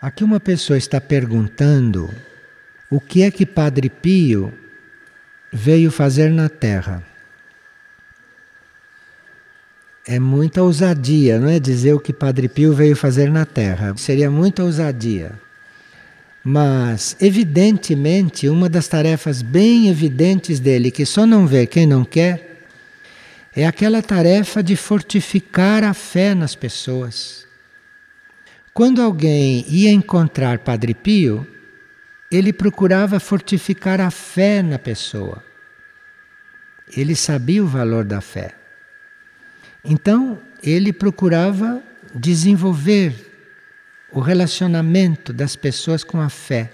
Aqui uma pessoa está perguntando o que é que Padre Pio veio fazer na Terra. É muita ousadia, não é? Dizer o que Padre Pio veio fazer na Terra. Seria muita ousadia. Mas, evidentemente, uma das tarefas bem evidentes dele, que só não vê quem não quer, é aquela tarefa de fortificar a fé nas pessoas. Quando alguém ia encontrar Padre Pio, ele procurava fortificar a fé na pessoa. Ele sabia o valor da fé. Então, ele procurava desenvolver o relacionamento das pessoas com a fé.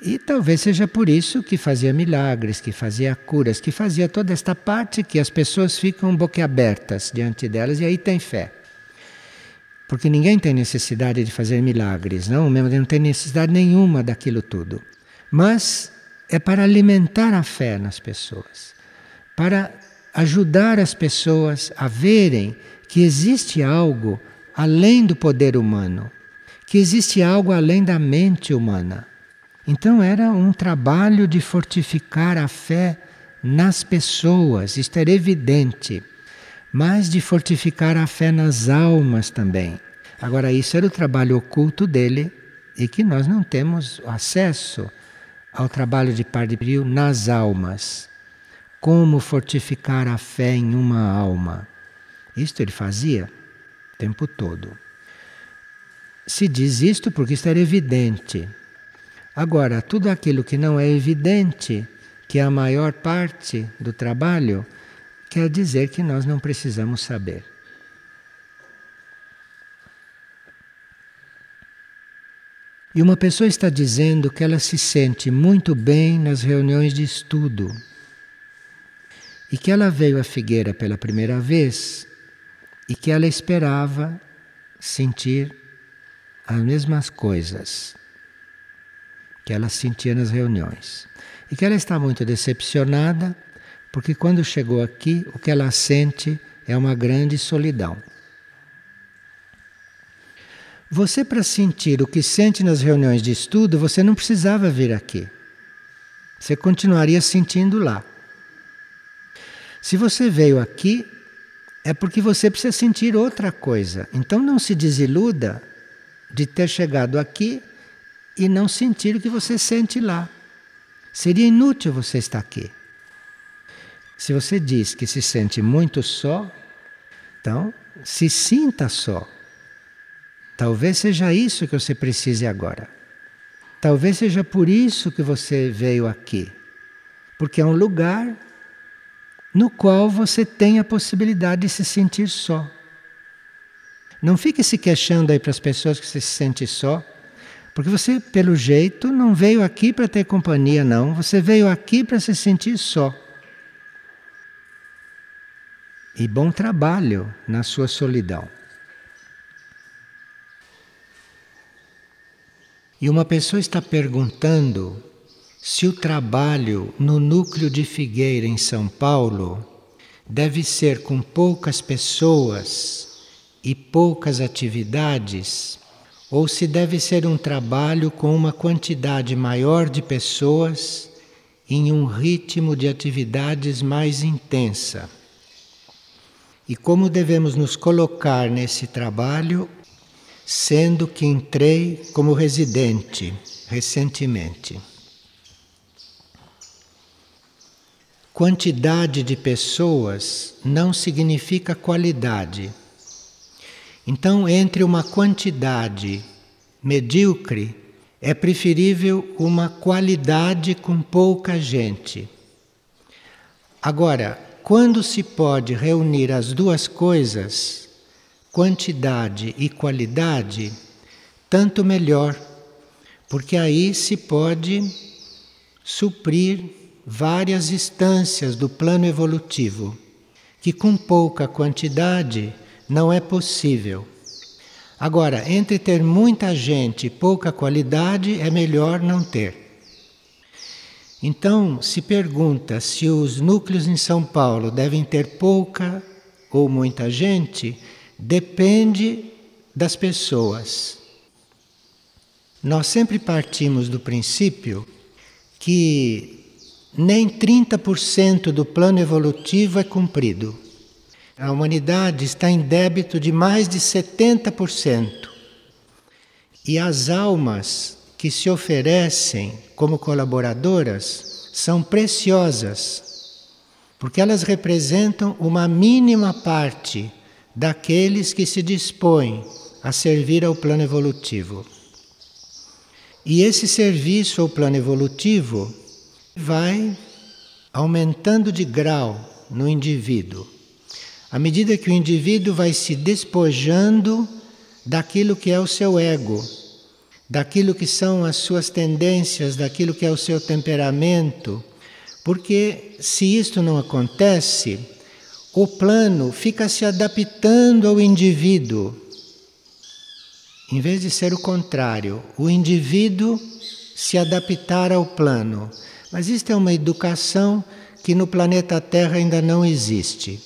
E talvez seja por isso que fazia milagres, que fazia curas, que fazia toda esta parte que as pessoas ficam boquiabertas diante delas e aí tem fé. Porque ninguém tem necessidade de fazer milagres, não? Mesmo não tem necessidade nenhuma daquilo tudo. Mas é para alimentar a fé nas pessoas, para ajudar as pessoas a verem que existe algo além do poder humano, que existe algo além da mente humana. Então era um trabalho de fortificar a fé nas pessoas, isto era evidente, mas de fortificar a fé nas almas também. Agora, isso era o trabalho oculto dele e que nós não temos acesso ao trabalho de Padre Pio nas almas como fortificar a fé em uma alma. Isto ele fazia o tempo todo. Se diz isto porque isto era evidente. Agora, tudo aquilo que não é evidente, que é a maior parte do trabalho, quer dizer que nós não precisamos saber. E uma pessoa está dizendo que ela se sente muito bem nas reuniões de estudo e que ela veio à figueira pela primeira vez e que ela esperava sentir as mesmas coisas que ela sentia nas reuniões. E que ela está muito decepcionada, porque quando chegou aqui, o que ela sente é uma grande solidão. Você, para sentir o que sente nas reuniões de estudo, você não precisava vir aqui. Você continuaria sentindo lá. Se você veio aqui, é porque você precisa sentir outra coisa. Então não se desiluda de ter chegado aqui e não sentir o que você sente lá. Seria inútil você estar aqui. Se você diz que se sente muito só, então se sinta só. Talvez seja isso que você precise agora. Talvez seja por isso que você veio aqui. Porque é um lugar no qual você tem a possibilidade de se sentir só. Não fique se queixando aí para as pessoas que você se sente só, porque você, pelo jeito, não veio aqui para ter companhia, não. Você veio aqui para se sentir só. E bom trabalho na sua solidão. E uma pessoa está perguntando se o trabalho no núcleo de Figueira, em São Paulo, deve ser com poucas pessoas e poucas atividades, ou se deve ser um trabalho com uma quantidade maior de pessoas em um ritmo de atividades mais intensa. E como devemos nos colocar nesse trabalho, sendo que entrei como residente recentemente. Quantidade de pessoas não significa qualidade. Então, entre uma quantidade medíocre, é preferível uma qualidade com pouca gente. Agora, quando se pode reunir as duas coisas, quantidade e qualidade, tanto melhor, porque aí se pode suprir várias instâncias do plano evolutivo, que com pouca quantidade não é possível. Agora, entre ter muita gente e pouca qualidade, é melhor não ter. Então, se pergunta se os núcleos em São Paulo devem ter pouca ou muita gente, depende das pessoas. nós sempre partimos do princípio que nem 30% do plano evolutivo é cumprido. A humanidade está em débito de mais de 70%. E as almas que se oferecem como colaboradoras são preciosas, porque elas representam uma mínima parte daqueles que se dispõem a servir ao plano evolutivo. E esse serviço ao plano evolutivo vai aumentando de grau no indivíduo. À medida que o indivíduo vai se despojando daquilo que é o seu ego, daquilo que são as suas tendências, daquilo que é o seu temperamento, porque se isto não acontece, o plano fica se adaptando ao indivíduo, em vez de ser o contrário, o indivíduo se adaptar ao plano. Mas isto é uma educação que no planeta Terra ainda não existe.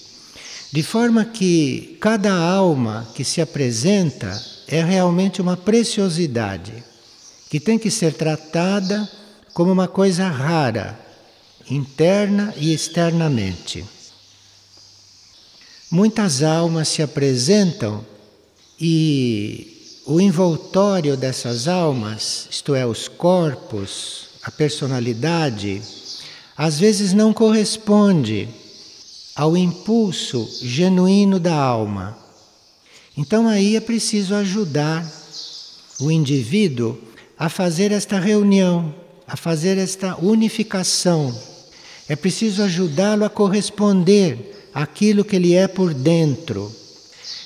De forma que cada alma que se apresenta é realmente uma preciosidade, que tem que ser tratada como uma coisa rara, interna e externamente. Muitas almas se apresentam e o envoltório dessas almas, isto é, os corpos, a personalidade, às vezes não corresponde ao impulso genuíno da alma. Então aí é preciso ajudar o indivíduo a fazer esta reunião, a fazer esta unificação. É preciso ajudá-lo a corresponder àquilo que ele é por dentro.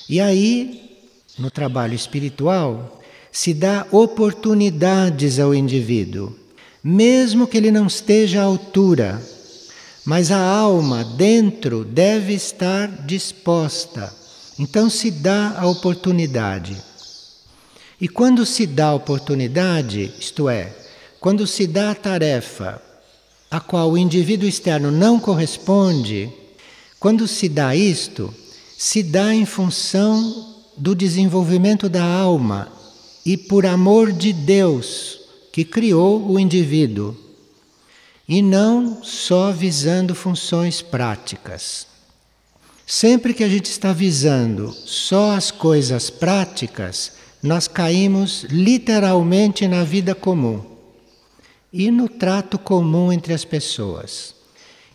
E aí, no trabalho espiritual, se dá oportunidades ao indivíduo, mesmo que ele não esteja à altura mas a alma dentro deve estar disposta. Então se dá a oportunidade. E quando se dá a oportunidade, isto é, quando se dá a tarefa a qual o indivíduo externo não corresponde, quando se dá isto, se dá em função do desenvolvimento da alma e por amor de Deus que criou o indivíduo e não só visando funções práticas. Sempre que a gente está visando só as coisas práticas, nós caímos literalmente na vida comum e no trato comum entre as pessoas.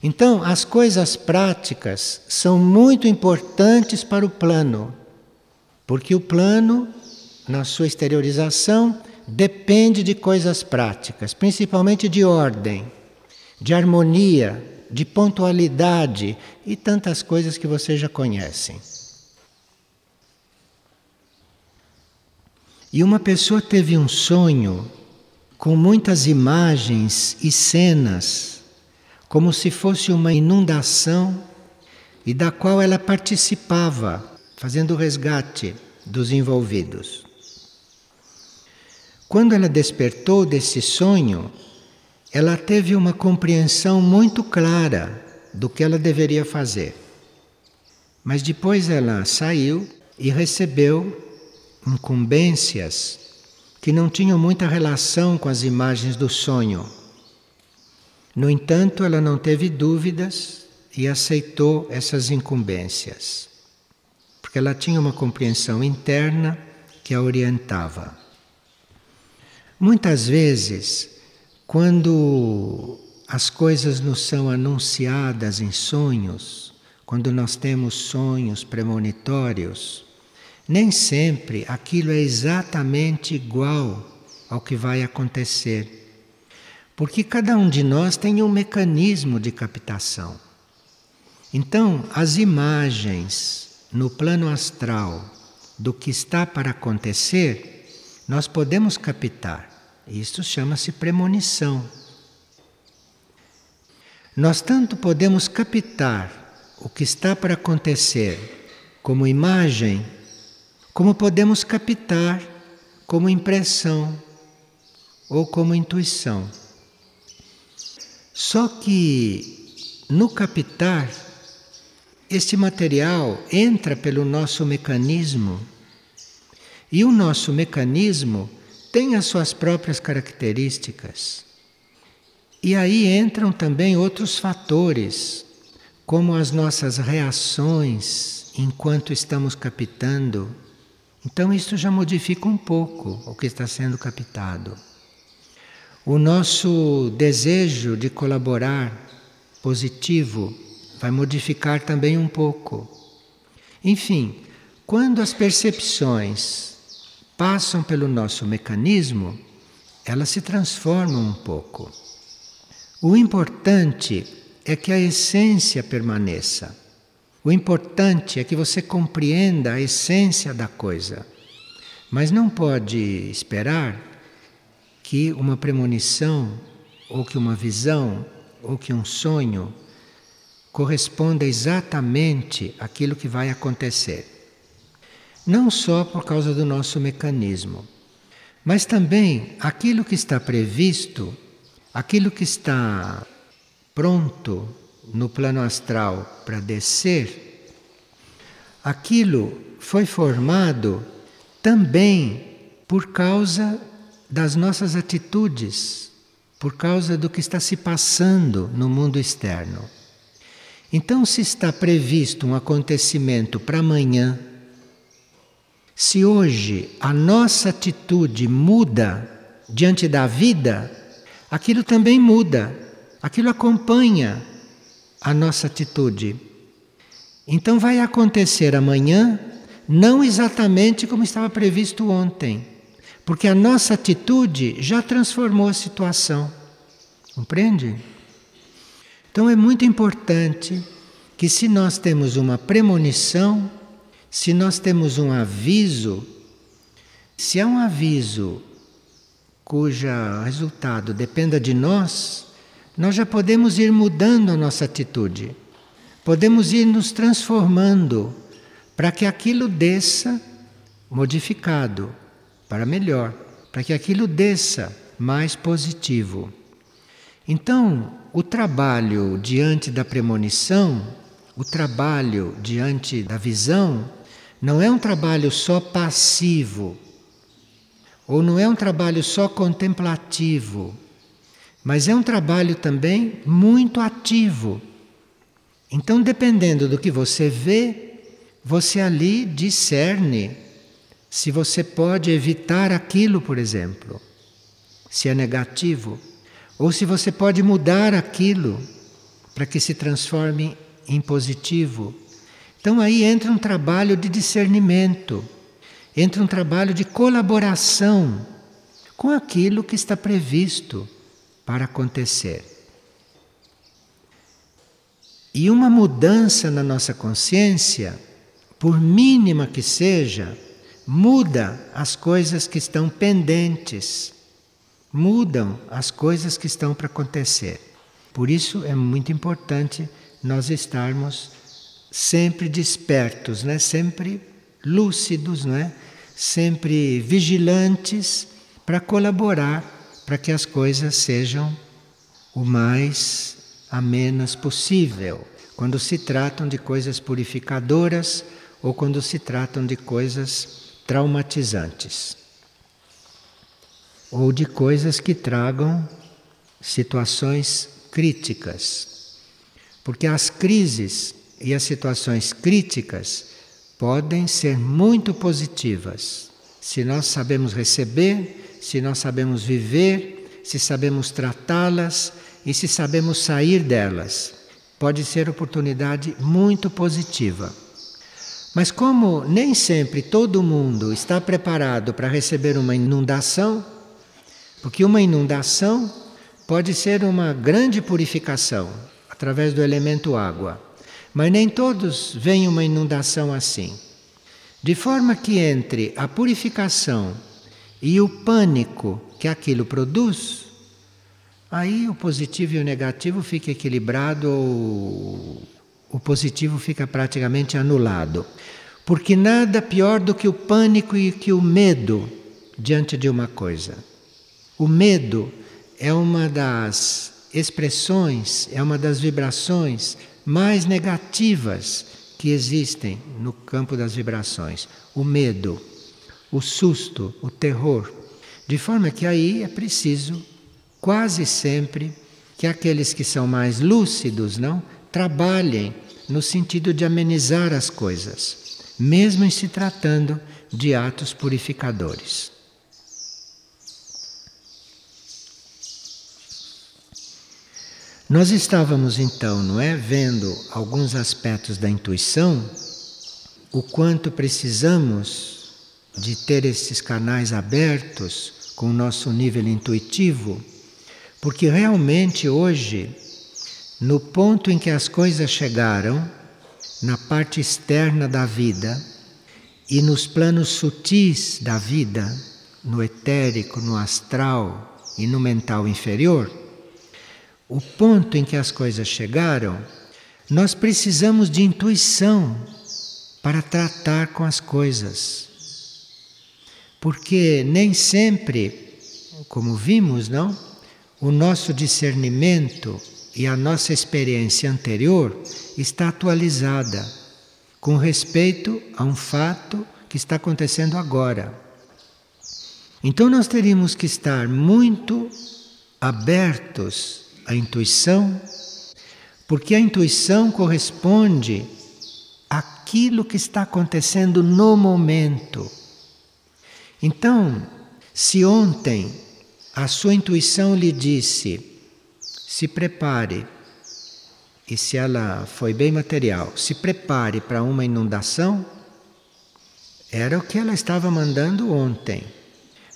Então, as coisas práticas são muito importantes para o plano, porque o plano, na sua exteriorização, depende de coisas práticas, principalmente de ordem de harmonia, de pontualidade e tantas coisas que vocês já conhecem. E uma pessoa teve um sonho com muitas imagens e cenas, como se fosse uma inundação, e da qual ela participava, fazendo o resgate dos envolvidos. Quando ela despertou desse sonho, ela teve uma compreensão muito clara do que ela deveria fazer. Mas depois ela saiu e recebeu incumbências que não tinham muita relação com as imagens do sonho. No entanto, ela não teve dúvidas e aceitou essas incumbências, porque ela tinha uma compreensão interna que a orientava. Muitas vezes quando as coisas nos são anunciadas em sonhos, quando nós temos sonhos premonitórios, nem sempre aquilo é exatamente igual ao que vai acontecer. Porque cada um de nós tem um mecanismo de captação. Então, as imagens no plano astral do que está para acontecer, nós podemos captar. Isto chama-se premonição. Nós tanto podemos captar o que está para acontecer como imagem, como podemos captar como impressão ou como intuição. Só que no captar, este material entra pelo nosso mecanismo e o nosso mecanismo têm as suas próprias características. E aí entram também outros fatores, como as nossas reações enquanto estamos captando. Então, isso já modifica um pouco o que está sendo captado. O nosso desejo de colaborar positivo vai modificar também um pouco. Enfim, quando as percepções passam pelo nosso mecanismo, elas se transformam um pouco. O importante é que a essência permaneça. O importante é que você compreenda a essência da coisa. Mas não pode esperar que uma premonição, ou que uma visão, ou que um sonho corresponda exatamente àquilo que vai acontecer. Não só por causa do nosso mecanismo, mas também aquilo que está previsto Aquilo que está pronto no plano astral para descer, aquilo foi formado também por causa das nossas atitudes, por causa do que está se passando no mundo externo. Então, se está previsto um acontecimento para amanhã, se hoje a nossa atitude muda diante da vida, aquilo também muda, aquilo acompanha a nossa atitude. Então vai acontecer amanhã, não exatamente como estava previsto ontem, porque a nossa atitude já transformou a situação. Compreende? Então é muito importante que, se nós temos uma premonição, se nós temos um aviso, se há um aviso cuja resultado dependa de nós, nós já podemos ir mudando a nossa atitude. Podemos ir nos transformando para que aquilo desça modificado para melhor, para que aquilo desça mais positivo. Então, o trabalho diante da premonição, o trabalho diante da visão, não é um trabalho só passivo, ou não é um trabalho só contemplativo, mas é um trabalho também muito ativo. Então, dependendo do que você vê, você ali discerne se você pode evitar aquilo, por exemplo, se é negativo, ou se você pode mudar aquilo para que se transforme em positivo. Então aí entra um trabalho de discernimento entra um trabalho de colaboração com aquilo que está previsto para acontecer. E uma mudança na nossa consciência, por mínima que seja, muda as coisas que estão pendentes, mudam as coisas que estão para acontecer. Por isso é muito importante nós estarmos sempre despertos, né? sempre lúcidos, não é? sempre vigilantes para colaborar para que as coisas sejam o mais amenas possível, quando se tratam de coisas purificadoras ou quando se tratam de coisas traumatizantes ou de coisas que tragam situações críticas. Porque as crises e as situações críticas podem ser muito positivas. Se nós sabemos receber, se nós sabemos viver, se sabemos tratá-las e se sabemos sair delas. Pode ser oportunidade muito positiva. Mas como nem sempre todo mundo está preparado para receber uma inundação, porque uma inundação pode ser uma grande purificação através do elemento água. Mas nem todos veem uma inundação assim. De forma que entre a purificação e o pânico que aquilo produz, aí o positivo e o negativo fica equilibrado ou o positivo fica praticamente anulado. Porque nada pior do que o pânico e que o medo diante de uma coisa. O medo é uma das expressões, é uma das vibrações mais negativas que existem no campo das vibrações: o medo, o susto, o terror. De forma que aí é preciso, quase sempre, que aqueles que são mais lúcidos, não, trabalhem no sentido de amenizar as coisas, mesmo em se tratando de atos purificadores. Nós estávamos então, não é, vendo alguns aspectos da intuição, o quanto precisamos de ter esses canais abertos com o nosso nível intuitivo, porque realmente hoje, no ponto em que as coisas chegaram, na parte externa da vida e nos planos sutis da vida, no etérico, no astral e no mental inferior, o ponto em que as coisas chegaram, nós precisamos de intuição para tratar com as coisas. Porque nem sempre, como vimos, não, o nosso discernimento e a nossa experiência anterior está atualizada com respeito a um fato que está acontecendo agora. Então nós teríamos que estar muito abertos a intuição, porque a intuição corresponde àquilo que está acontecendo no momento. Então, se ontem a sua intuição lhe disse: se prepare, e se ela foi bem material, se prepare para uma inundação, era o que ela estava mandando ontem.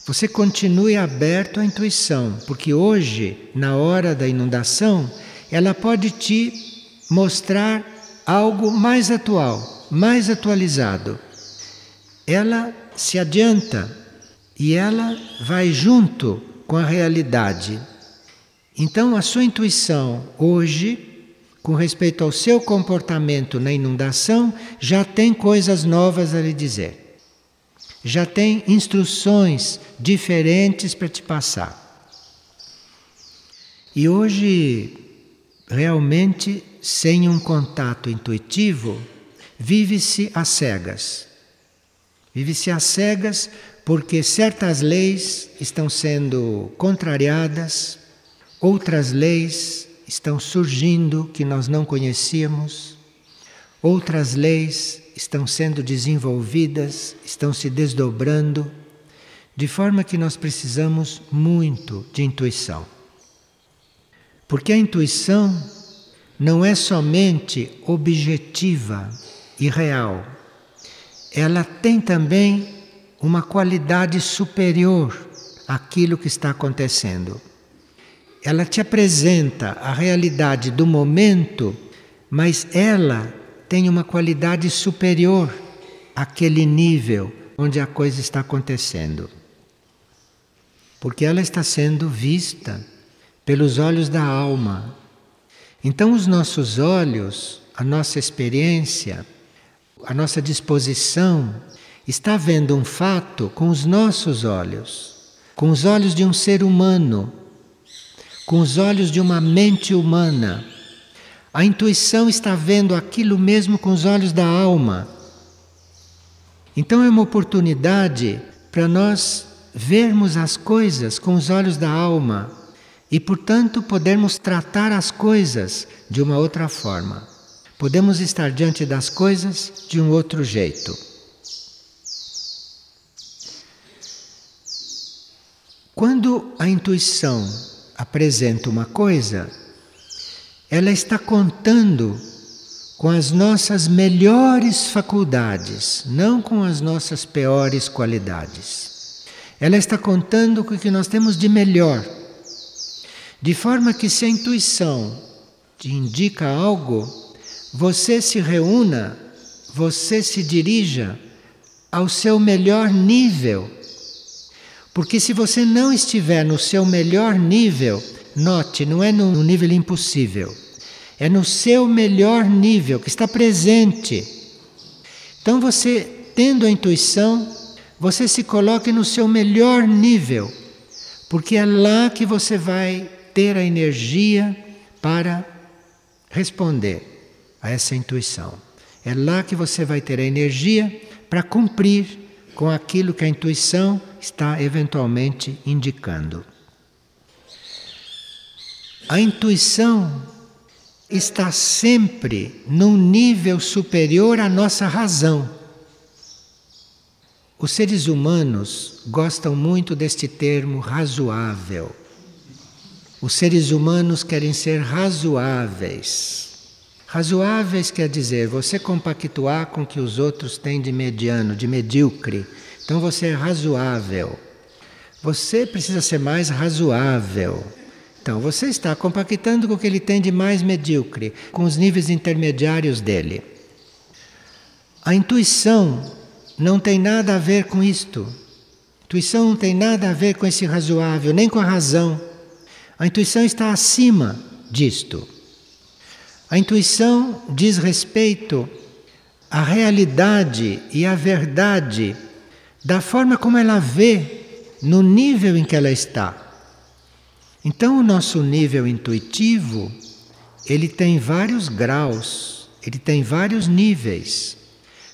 Você continue aberto à intuição, porque hoje, na hora da inundação, ela pode te mostrar algo mais atual, mais atualizado. Ela se adianta e ela vai junto com a realidade. Então, a sua intuição hoje, com respeito ao seu comportamento na inundação, já tem coisas novas a lhe dizer já tem instruções diferentes para te passar. E hoje, realmente, sem um contato intuitivo, vive-se às cegas. Vive-se às cegas porque certas leis estão sendo contrariadas, outras leis estão surgindo que nós não conhecíamos, outras leis estão sendo desenvolvidas, estão se desdobrando, de forma que nós precisamos muito de intuição. Porque a intuição não é somente objetiva e real, ela tem também uma qualidade superior àquilo que está acontecendo. Ela te apresenta a realidade do momento, mas ela tem uma qualidade superior àquele nível onde a coisa está acontecendo. Porque ela está sendo vista pelos olhos da alma. Então, os nossos olhos, a nossa experiência, a nossa disposição está vendo um fato com os nossos olhos, com os olhos de um ser humano, com os olhos de uma mente humana. A intuição está vendo aquilo mesmo com os olhos da alma. Então é uma oportunidade para nós vermos as coisas com os olhos da alma e, portanto, podermos tratar as coisas de uma outra forma. Podemos estar diante das coisas de um outro jeito. Quando a intuição apresenta uma coisa, ela está contando com as nossas melhores faculdades, não com as nossas piores qualidades. Ela está contando com o que nós temos de melhor. De forma que, se a intuição te indica algo, você se reúna, você se dirija ao seu melhor nível. Porque se você não estiver no seu melhor nível, note, não é no nível impossível é no seu melhor nível, que está presente. Então você, tendo a intuição, você se coloque no seu melhor nível, porque é lá que você vai ter a energia para responder a essa intuição. É lá que você vai ter a energia para cumprir com aquilo que a intuição está eventualmente indicando. A intuição está sempre num nível superior à nossa razão. Os seres humanos gostam muito deste termo razoável. Os seres humanos querem ser razoáveis. Razoáveis quer dizer você compactuar com o que os outros têm de mediano, de medíocre. Então você é razoável. Você precisa ser mais razoável. Então você está compactando com o que ele tem de mais medíocre, com os níveis intermediários dele. A intuição não tem nada a ver com isto. A intuição não tem nada a ver com esse razoável, nem com a razão. A intuição está acima disto. A intuição diz respeito à realidade e à verdade da forma como ela vê no nível em que ela está. Então, o nosso nível intuitivo, ele tem vários graus, ele tem vários níveis.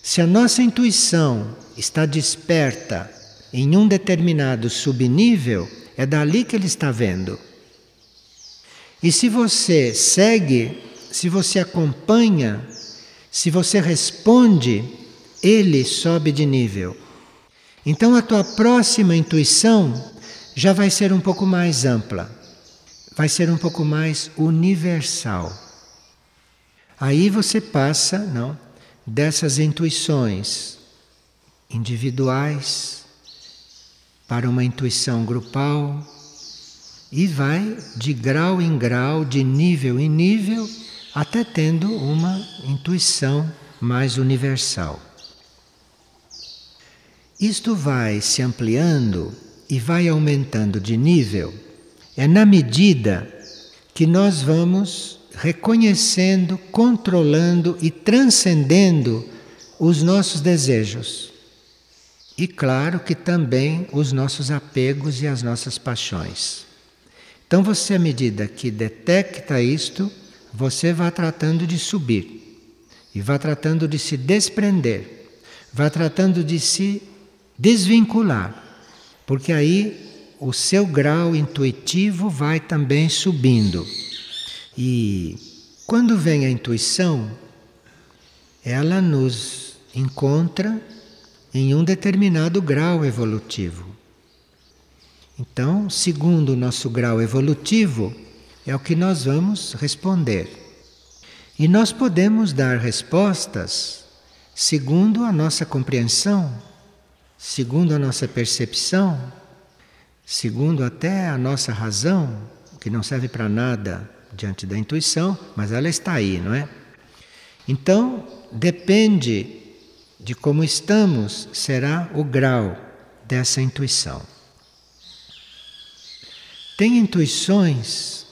Se a nossa intuição está desperta em um determinado subnível, é dali que ele está vendo. E se você segue se você acompanha, se você responde, ele sobe de nível. Então a tua próxima intuição já vai ser um pouco mais ampla, vai ser um pouco mais universal. Aí você passa, não, dessas intuições individuais para uma intuição grupal e vai de grau em grau, de nível em nível até tendo uma intuição mais universal. Isto vai se ampliando e vai aumentando de nível, é na medida que nós vamos reconhecendo, controlando e transcendendo os nossos desejos. E claro que também os nossos apegos e as nossas paixões. Então você, à medida que detecta isto, você vai tratando de subir e vai tratando de se desprender, vai tratando de se desvincular, porque aí o seu grau intuitivo vai também subindo. E quando vem a intuição, ela nos encontra em um determinado grau evolutivo. Então, segundo o nosso grau evolutivo, é o que nós vamos responder. E nós podemos dar respostas segundo a nossa compreensão, segundo a nossa percepção, segundo até a nossa razão, que não serve para nada diante da intuição, mas ela está aí, não é? Então, depende de como estamos, será o grau dessa intuição. Tem intuições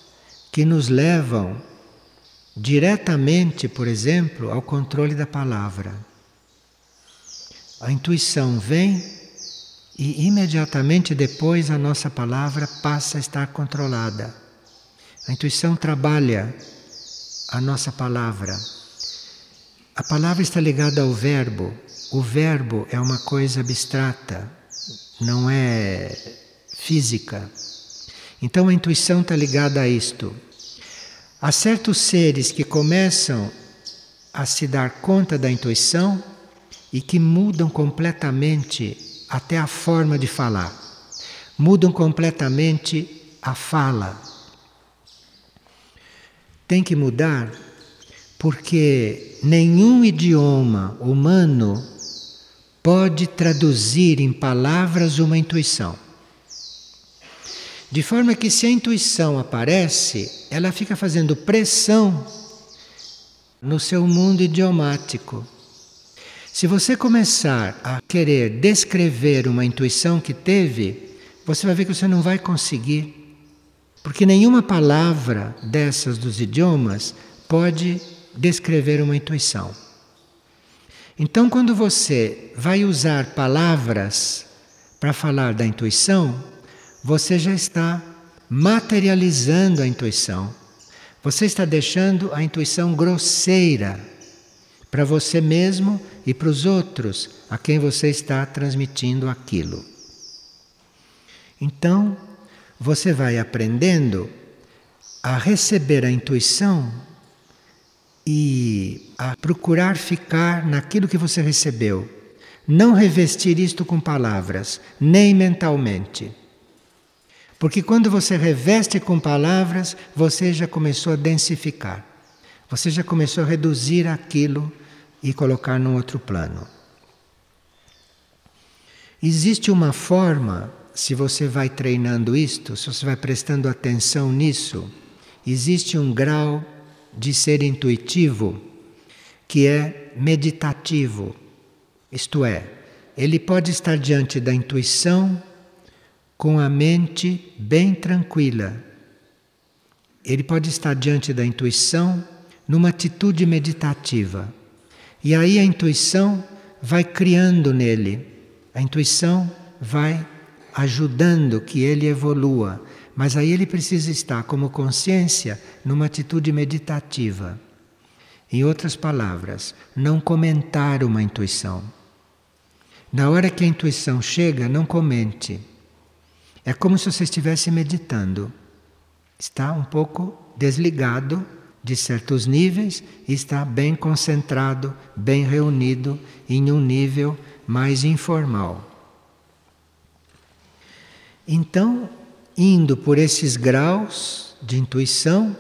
que nos levam diretamente, por exemplo, ao controle da palavra. A intuição vem e imediatamente depois a nossa palavra passa a estar controlada. A intuição trabalha a nossa palavra. A palavra está ligada ao verbo. O verbo é uma coisa abstrata, não é física. Então a intuição está ligada a isto. Há certos seres que começam a se dar conta da intuição e que mudam completamente até a forma de falar, mudam completamente a fala. Tem que mudar porque nenhum idioma humano pode traduzir em palavras uma intuição. De forma que se a intuição aparece, ela fica fazendo pressão no seu mundo idiomático. Se você começar a querer descrever uma intuição que teve, você vai ver que você não vai conseguir. Porque nenhuma palavra dessas dos idiomas pode descrever uma intuição. Então, quando você vai usar palavras para falar da intuição, você já está materializando a intuição. Você está deixando a intuição grosseira para você mesmo e para os outros a quem você está transmitindo aquilo. Então, você vai aprendendo a receber a intuição e a procurar ficar naquilo que você recebeu. Não revestir isto com palavras, nem mentalmente. Porque quando você reveste com palavras, você já começou a densificar. Você já começou a reduzir aquilo e colocar num outro plano. Existe uma forma, se você vai treinando isto, se você vai prestando atenção nisso, existe um grau de ser intuitivo que é meditativo. Isto é, ele pode estar diante da intuição com a mente bem tranquila. Ele pode estar diante da intuição numa atitude meditativa. E aí a intuição vai criando nele, a intuição vai ajudando que ele evolua. Mas aí ele precisa estar como consciência numa atitude meditativa. Em outras palavras, não comentar uma intuição. Na hora que a intuição chega, não comente. É como se você estivesse meditando. Está um pouco desligado de certos níveis está bem concentrado, bem reunido em um nível mais informal. Então, indo por esses graus de intuição,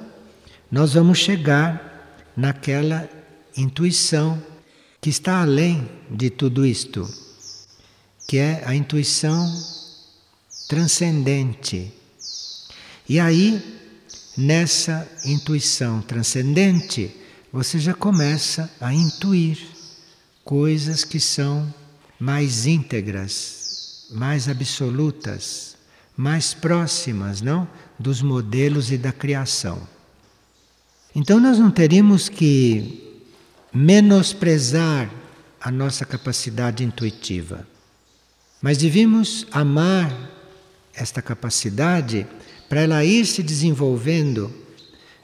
nós vamos chegar naquela intuição que está além de tudo isto, que é a intuição transcendente. E aí, nessa intuição transcendente, você já começa a intuir coisas que são mais íntegras, mais absolutas, mais próximas, não, dos modelos e da criação. Então nós não teríamos que menosprezar a nossa capacidade intuitiva, mas devíamos amar esta capacidade para ela ir se desenvolvendo,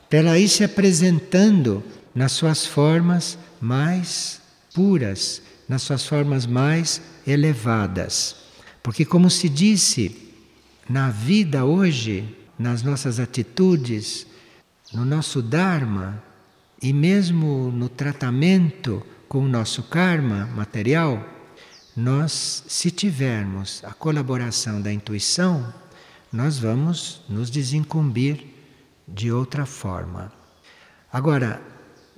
para ela ir se apresentando nas suas formas mais puras, nas suas formas mais elevadas. Porque, como se disse, na vida hoje, nas nossas atitudes, no nosso Dharma e mesmo no tratamento com o nosso karma material, nós, se tivermos a colaboração da intuição, nós vamos nos desincumbir de outra forma. Agora,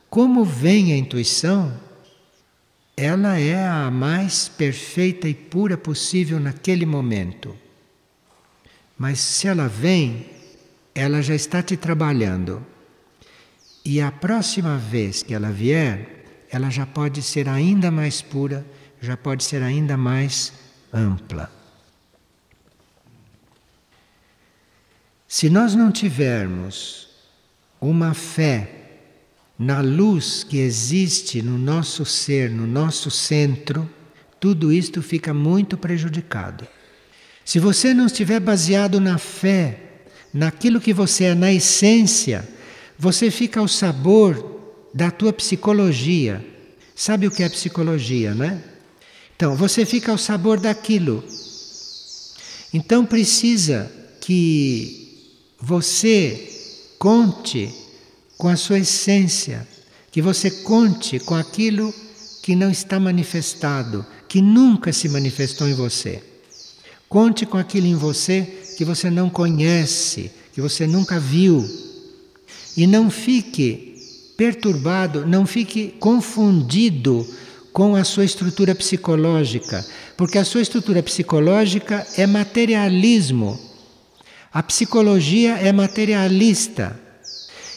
como vem a intuição, ela é a mais perfeita e pura possível naquele momento. Mas se ela vem, ela já está te trabalhando. E a próxima vez que ela vier, ela já pode ser ainda mais pura já pode ser ainda mais ampla. Se nós não tivermos uma fé na luz que existe no nosso ser, no nosso centro, tudo isto fica muito prejudicado. Se você não estiver baseado na fé, naquilo que você é na essência, você fica ao sabor da tua psicologia. Sabe o que é psicologia, não é? Então, você fica ao sabor daquilo. Então, precisa que você conte com a sua essência, que você conte com aquilo que não está manifestado, que nunca se manifestou em você. Conte com aquilo em você que você não conhece, que você nunca viu. E não fique perturbado, não fique confundido com a sua estrutura psicológica, porque a sua estrutura psicológica é materialismo. A psicologia é materialista.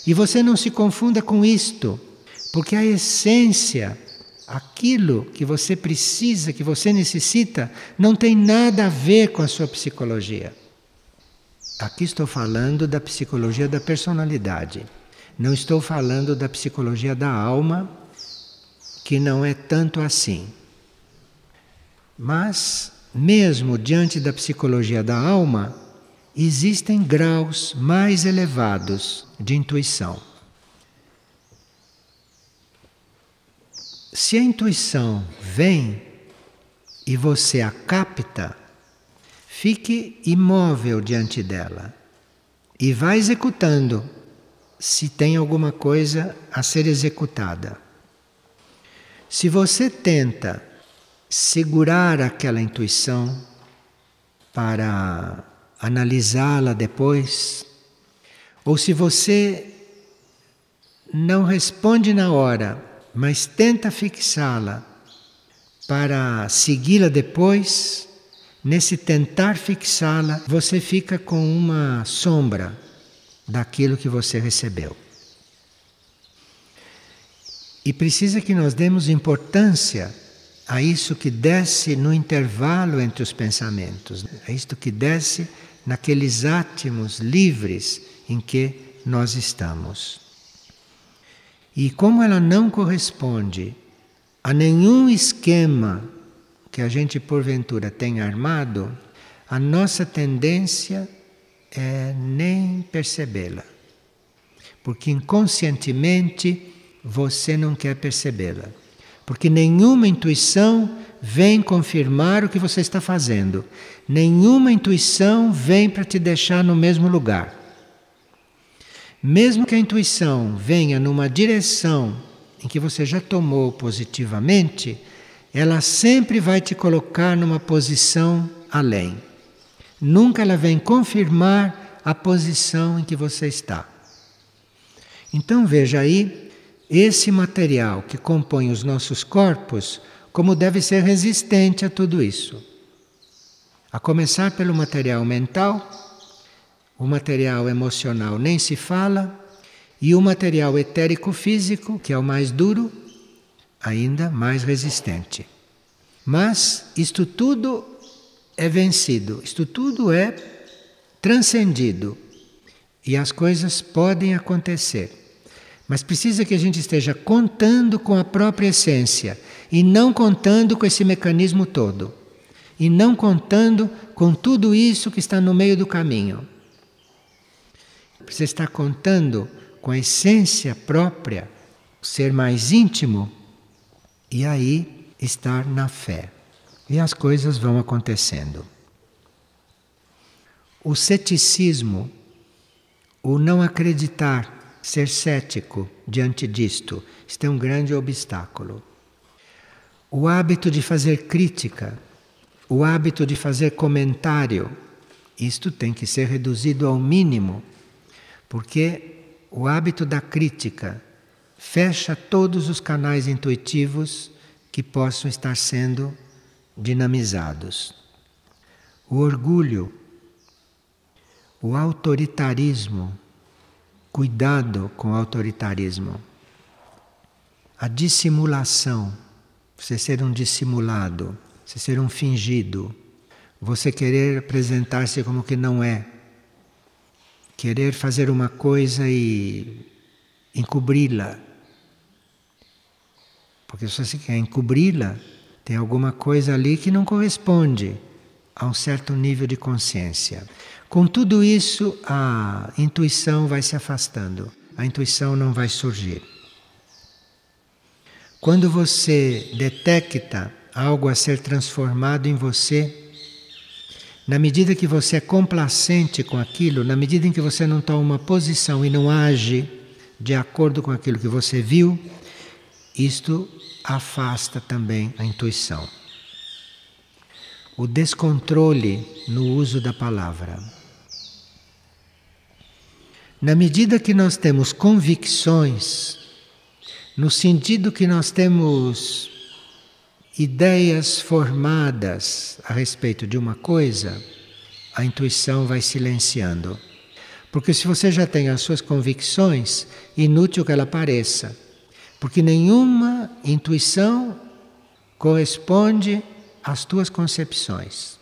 E você não se confunda com isto, porque a essência, aquilo que você precisa, que você necessita, não tem nada a ver com a sua psicologia. Aqui estou falando da psicologia da personalidade. Não estou falando da psicologia da alma, que não é tanto assim. Mas, mesmo diante da psicologia da alma, existem graus mais elevados de intuição. Se a intuição vem e você a capta, fique imóvel diante dela e vá executando se tem alguma coisa a ser executada. Se você tenta segurar aquela intuição para analisá-la depois, ou se você não responde na hora, mas tenta fixá-la para segui-la depois, nesse tentar fixá-la, você fica com uma sombra daquilo que você recebeu. E precisa que nós demos importância a isso que desce no intervalo entre os pensamentos, a isto que desce naqueles átomos livres em que nós estamos. E como ela não corresponde a nenhum esquema que a gente porventura tenha armado, a nossa tendência é nem percebê-la. Porque inconscientemente você não quer percebê-la. Porque nenhuma intuição vem confirmar o que você está fazendo. Nenhuma intuição vem para te deixar no mesmo lugar. Mesmo que a intuição venha numa direção em que você já tomou positivamente, ela sempre vai te colocar numa posição além. Nunca ela vem confirmar a posição em que você está. Então veja aí esse material que compõe os nossos corpos, como deve ser resistente a tudo isso. A começar pelo material mental, o material emocional nem se fala, e o material etérico físico, que é o mais duro, ainda mais resistente. Mas isto tudo é vencido, isto tudo é transcendido e as coisas podem acontecer. Mas precisa que a gente esteja contando com a própria essência e não contando com esse mecanismo todo. E não contando com tudo isso que está no meio do caminho. Precisa estar contando com a essência própria, ser mais íntimo e aí estar na fé. E as coisas vão acontecendo. O ceticismo, o não acreditar, ser cético diante disto, isto é um grande obstáculo. O hábito de fazer crítica, o hábito de fazer comentário, isto tem que ser reduzido ao mínimo, porque o hábito da crítica fecha todos os canais intuitivos que possam estar sendo dinamizados. O orgulho, o autoritarismo, cuidado com o autoritarismo, a dissimulação, você ser um dissimulado, você ser um fingido, você querer apresentar-se como que não é, querer fazer uma coisa e encobri-la. Porque se você quer encobri-la, tem alguma coisa ali que não corresponde a um certo nível de consciência. Com tudo isso, a intuição vai se afastando, a intuição não vai surgir. Quando você detecta algo a ser transformado em você, na medida que você é complacente com aquilo, na medida em que você não toma uma posição e não age de acordo com aquilo que você viu, isto afasta também a intuição. O descontrole no uso da palavra. Na medida que nós temos convicções, no sentido que nós temos ideias formadas a respeito de uma coisa, a intuição vai silenciando. Porque se você já tem as suas convicções, inútil que ela pareça porque nenhuma intuição corresponde às tuas concepções.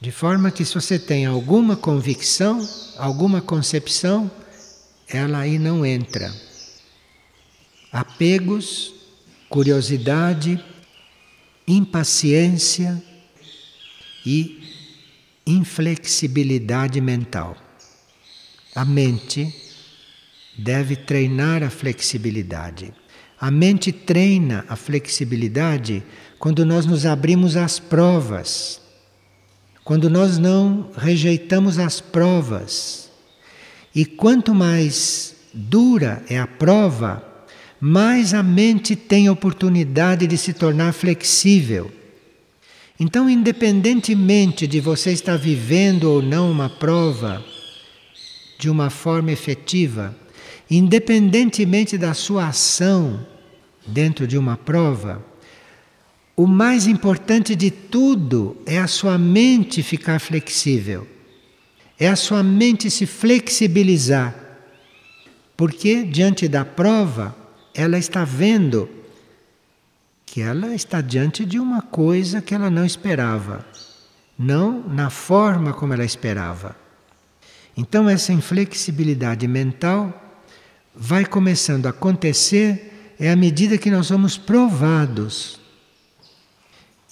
De forma que se você tem alguma convicção, alguma concepção, ela aí não entra. Apegos, curiosidade, impaciência e inflexibilidade mental. A mente deve treinar a flexibilidade. A mente treina a flexibilidade quando nós nos abrimos às provas, quando nós não rejeitamos as provas. E quanto mais dura é a prova, mais a mente tem oportunidade de se tornar flexível. Então, independentemente de você estar vivendo ou não uma prova de uma forma efetiva, independentemente da sua ação dentro de uma prova, o mais importante de tudo é a sua mente ficar flexível, é a sua mente se flexibilizar, porque diante da prova ela está vendo que ela está diante de uma coisa que ela não esperava, não na forma como ela esperava. Então, essa inflexibilidade mental vai começando a acontecer é à medida que nós somos provados.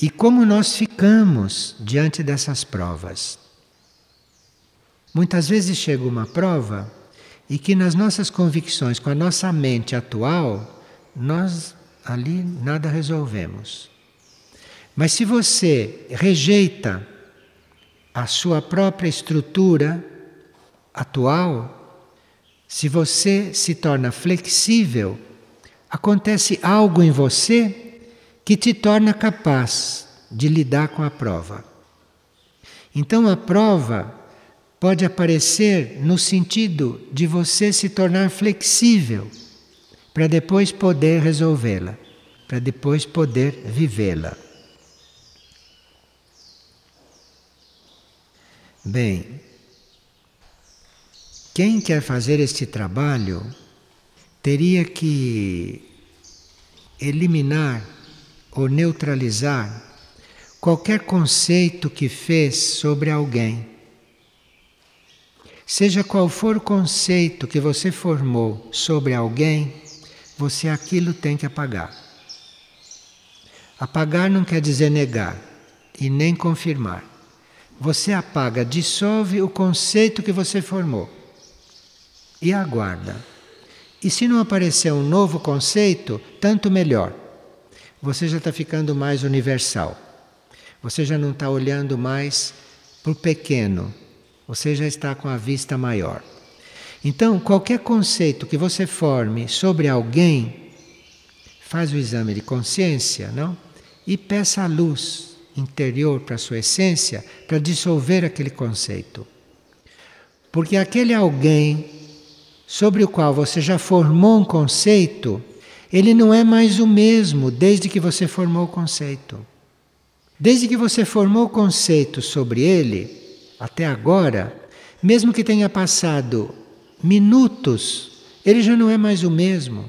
E como nós ficamos diante dessas provas. Muitas vezes chega uma prova e que nas nossas convicções, com a nossa mente atual, nós ali nada resolvemos. Mas se você rejeita a sua própria estrutura atual, se você se torna flexível, acontece algo em você que te torna capaz de lidar com a prova. Então a prova pode aparecer no sentido de você se tornar flexível para depois poder resolvê-la, para depois poder vivê-la. Bem, quem quer fazer este trabalho teria que eliminar ou neutralizar qualquer conceito que fez sobre alguém. Seja qual for o conceito que você formou sobre alguém, você aquilo tem que apagar. Apagar não quer dizer negar e nem confirmar. Você apaga, dissolve o conceito que você formou e aguarda. E se não aparecer um novo conceito, tanto melhor. Você já está ficando mais universal. Você já não está olhando mais para o pequeno. Você já está com a vista maior. Então, qualquer conceito que você forme sobre alguém, faz o exame de consciência, não? E peça a luz interior para a sua essência para dissolver aquele conceito. Porque aquele alguém sobre o qual você já formou um conceito, ele não é mais o mesmo desde que você formou o conceito. Desde que você formou o conceito sobre ele, até agora, mesmo que tenha passado minutos, ele já não é mais o mesmo.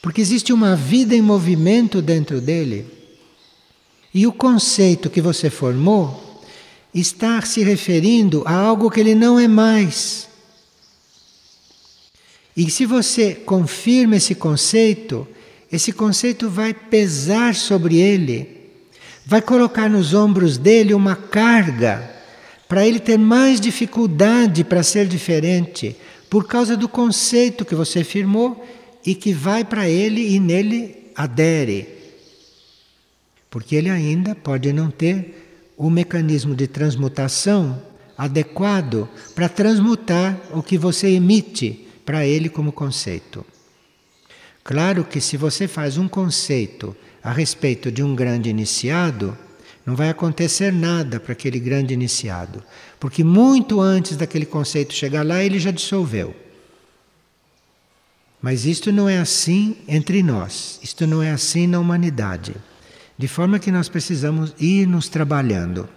Porque existe uma vida em movimento dentro dele. E o conceito que você formou está se referindo a algo que ele não é mais. E se você confirma esse conceito, esse conceito vai pesar sobre ele, vai colocar nos ombros dele uma carga para ele ter mais dificuldade para ser diferente, por causa do conceito que você firmou e que vai para ele e nele adere. Porque ele ainda pode não ter o mecanismo de transmutação adequado para transmutar o que você emite para ele como conceito. Claro que se você faz um conceito a respeito de um grande iniciado, não vai acontecer nada para aquele grande iniciado, porque muito antes daquele conceito chegar lá, ele já dissolveu. Mas isto não é assim entre nós, isto não é assim na humanidade. De forma que nós precisamos ir nos trabalhando.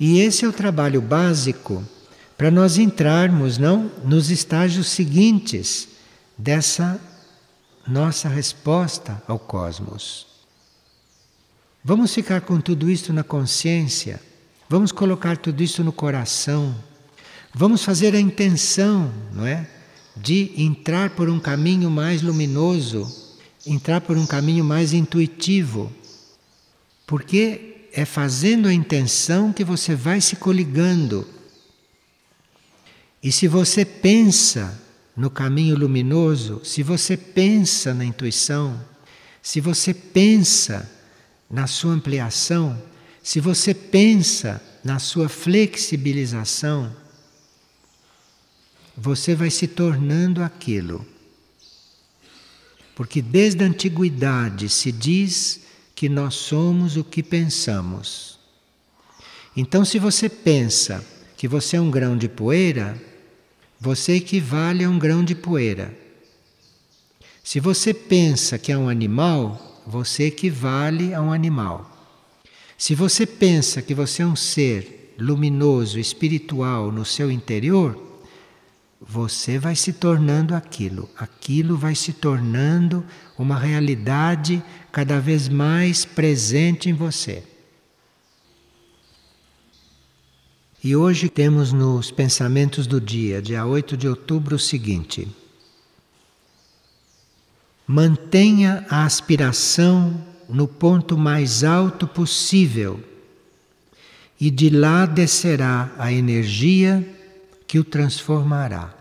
E esse é o trabalho básico para nós entrarmos, não, nos estágios seguintes dessa nossa resposta ao cosmos. Vamos ficar com tudo isso na consciência, vamos colocar tudo isso no coração, vamos fazer a intenção, não é? De entrar por um caminho mais luminoso, entrar por um caminho mais intuitivo. Porque é fazendo a intenção que você vai se coligando. E se você pensa no caminho luminoso, se você pensa na intuição, se você pensa na sua ampliação, se você pensa na sua flexibilização, você vai se tornando aquilo. Porque desde a antiguidade se diz que nós somos o que pensamos. Então, se você pensa que você é um grão de poeira, você equivale a um grão de poeira. Se você pensa que é um animal, você equivale a um animal. Se você pensa que você é um ser luminoso, espiritual no seu interior, você vai se tornando aquilo. Aquilo vai se tornando uma realidade cada vez mais presente em você. E hoje temos nos pensamentos do dia, dia 8 de outubro, o seguinte: mantenha a aspiração no ponto mais alto possível e de lá descerá a energia que o transformará.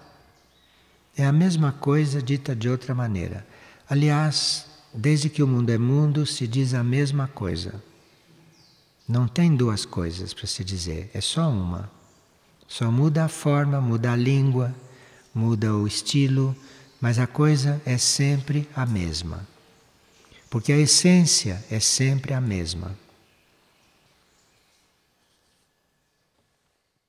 É a mesma coisa dita de outra maneira. Aliás, desde que o mundo é mundo, se diz a mesma coisa. Não tem duas coisas para se dizer, é só uma. Só muda a forma, muda a língua, muda o estilo, mas a coisa é sempre a mesma. Porque a essência é sempre a mesma.